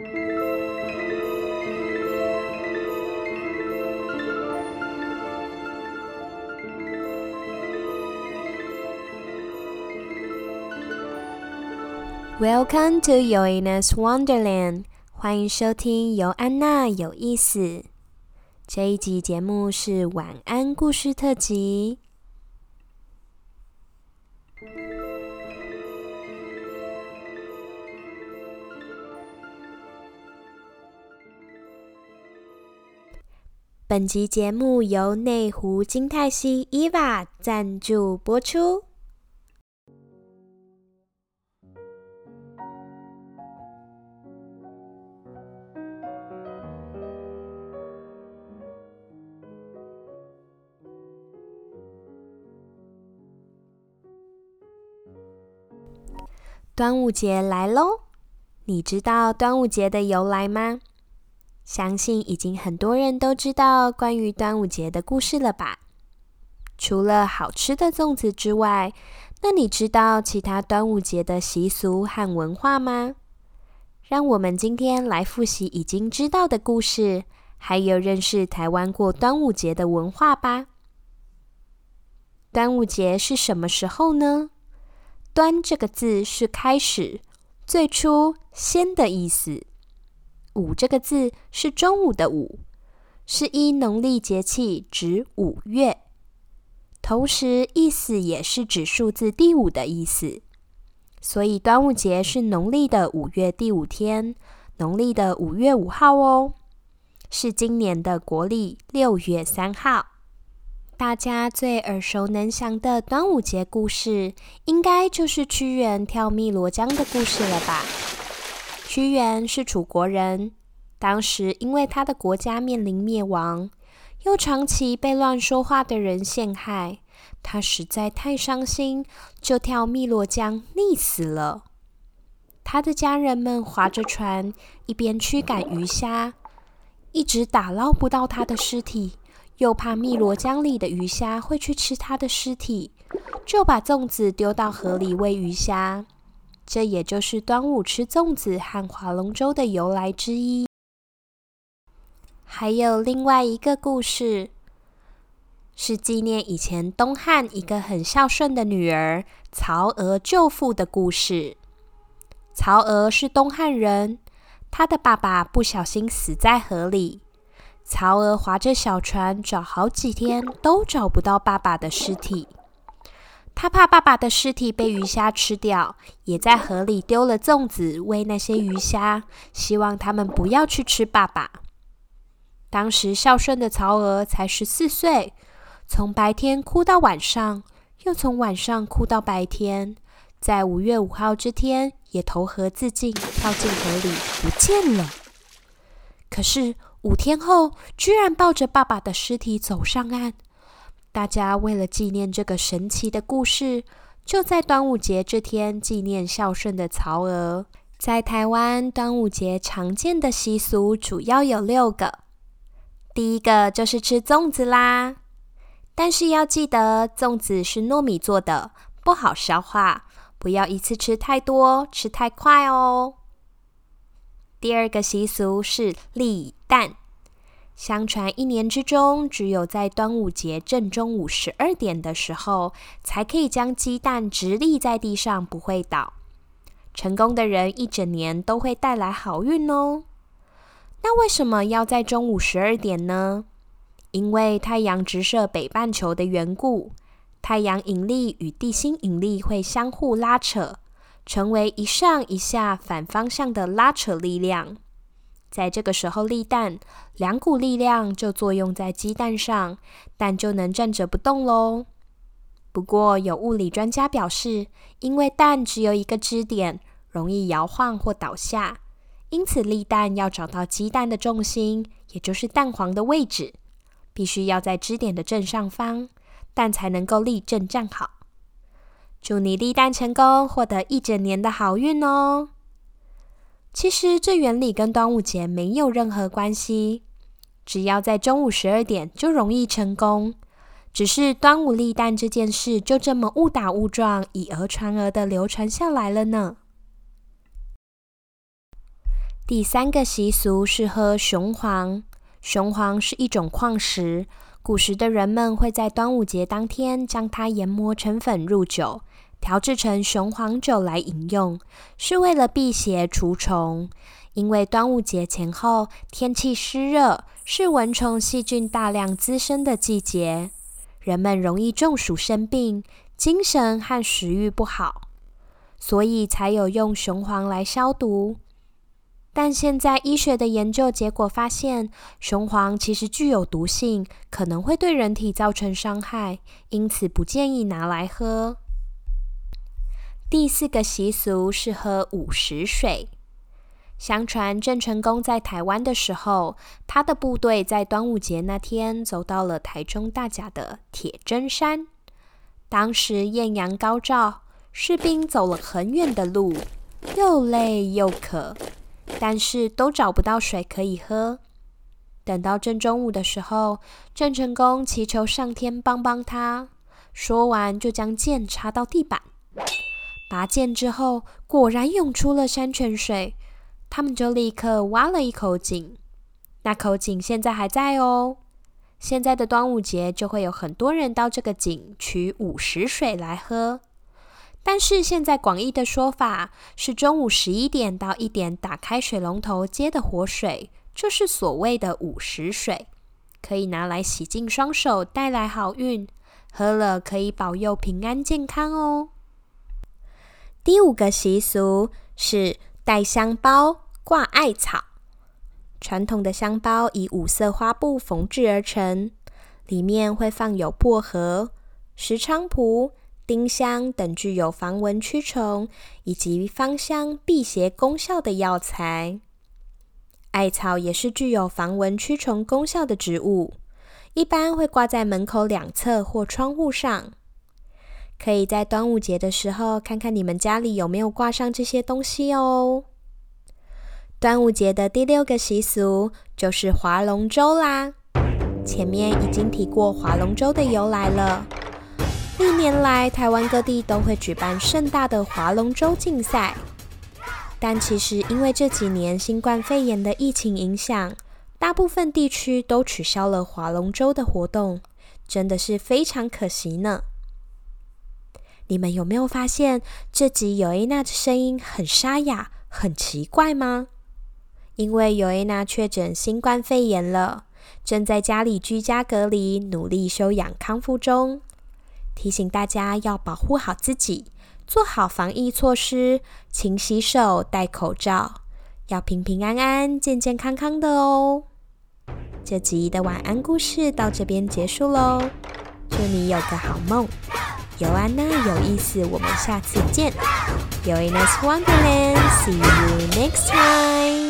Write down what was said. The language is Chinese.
Welcome to Yoana's Wonderland，欢迎收听由安娜有意思。这一集节目是晚安故事特辑。本集节目由内湖金泰熙 Eva 赞助播出。端午节来喽！你知道端午节的由来吗？相信已经很多人都知道关于端午节的故事了吧？除了好吃的粽子之外，那你知道其他端午节的习俗和文化吗？让我们今天来复习已经知道的故事，还有认识台湾过端午节的文化吧。端午节是什么时候呢？端这个字是开始、最初、先的意思。五这个字是中午的午，是依农历节气指五月，同时意思也是指数字第五的意思。所以端午节是农历的五月第五天，农历的五月五号哦，是今年的国历六月三号。大家最耳熟能详的端午节故事，应该就是屈原跳汨罗江的故事了吧？屈原是楚国人，当时因为他的国家面临灭亡，又长期被乱说话的人陷害，他实在太伤心，就跳汨罗江溺死了。他的家人们划着船，一边驱赶鱼虾，一直打捞不到他的尸体。又怕汨罗江里的鱼虾会去吃他的尸体，就把粽子丢到河里喂鱼虾。这也就是端午吃粽子和划龙舟的由来之一。还有另外一个故事，是纪念以前东汉一个很孝顺的女儿曹娥救父的故事。曹娥是东汉人，她的爸爸不小心死在河里。曹娥划着小船找好几天，都找不到爸爸的尸体。他怕爸爸的尸体被鱼虾吃掉，也在河里丢了粽子喂那些鱼虾，希望他们不要去吃爸爸。当时孝顺的曹娥才十四岁，从白天哭到晚上，又从晚上哭到白天，在五月五号这天也投河自尽，跳进河里不见了。可是。五天后，居然抱着爸爸的尸体走上岸。大家为了纪念这个神奇的故事，就在端午节这天纪念孝顺的曹娥。在台湾，端午节常见的习俗主要有六个。第一个就是吃粽子啦，但是要记得，粽子是糯米做的，不好消化，不要一次吃太多，吃太快哦。第二个习俗是立蛋。相传一年之中，只有在端午节正中午十二点的时候，才可以将鸡蛋直立在地上，不会倒。成功的人一整年都会带来好运哦。那为什么要在中午十二点呢？因为太阳直射北半球的缘故，太阳引力与地心引力会相互拉扯。成为一上一下反方向的拉扯力量，在这个时候立蛋，两股力量就作用在鸡蛋上，蛋就能站着不动喽。不过有物理专家表示，因为蛋只有一个支点，容易摇晃或倒下，因此立蛋要找到鸡蛋的重心，也就是蛋黄的位置，必须要在支点的正上方，蛋才能够立正站好。祝你立蛋成功，获得一整年的好运哦！其实这原理跟端午节没有任何关系，只要在中午十二点就容易成功。只是端午立蛋这件事就这么误打误撞，以讹传讹的流传下来了呢。第三个习俗是喝雄黄。雄黄是一种矿石，古时的人们会在端午节当天将它研磨成粉入酒，调制成雄黄酒来饮用，是为了辟邪除虫。因为端午节前后天气湿热，是蚊虫细菌大量滋生的季节，人们容易中暑生病，精神和食欲不好，所以才有用雄黄来消毒。但现在医学的研究结果发现，雄黄其实具有毒性，可能会对人体造成伤害，因此不建议拿来喝。第四个习俗是喝午时水。相传郑成功在台湾的时候，他的部队在端午节那天走到了台中大甲的铁砧山。当时艳阳高照，士兵走了很远的路，又累又渴。但是都找不到水可以喝。等到正中午的时候，郑成功祈求上天帮帮他。说完，就将剑插到地板，拔剑之后，果然涌出了山泉水。他们就立刻挖了一口井，那口井现在还在哦。现在的端午节就会有很多人到这个井取午时水来喝。但是现在广义的说法是中午十一点到一点打开水龙头接的活水，就是所谓的午时水，可以拿来洗净双手，带来好运，喝了可以保佑平安健康哦。第五个习俗是带香包挂艾草，传统的香包以五色花布缝制而成，里面会放有薄荷、石菖蒲。丁香等具有防蚊驱虫以及芳香辟邪功效的药材，艾草也是具有防蚊驱虫功效的植物，一般会挂在门口两侧或窗户上。可以在端午节的时候看看你们家里有没有挂上这些东西哦。端午节的第六个习俗就是划龙舟啦，前面已经提过划龙舟的由来了。历年来，台湾各地都会举办盛大的划龙舟竞赛，但其实因为这几年新冠肺炎的疫情影响，大部分地区都取消了划龙舟的活动，真的是非常可惜呢。你们有没有发现这集尤伊娜的声音很沙哑、很奇怪吗？因为尤伊娜确诊新冠肺炎了，正在家里居家隔离，努力休养康复中。提醒大家要保护好自己，做好防疫措施，勤洗手、戴口罩，要平平安安、健健康康的哦。这集的晚安故事到这边结束喽，祝你有个好梦，有安娜有意思，我们下次见，有 Ines Wonderland，See you next time。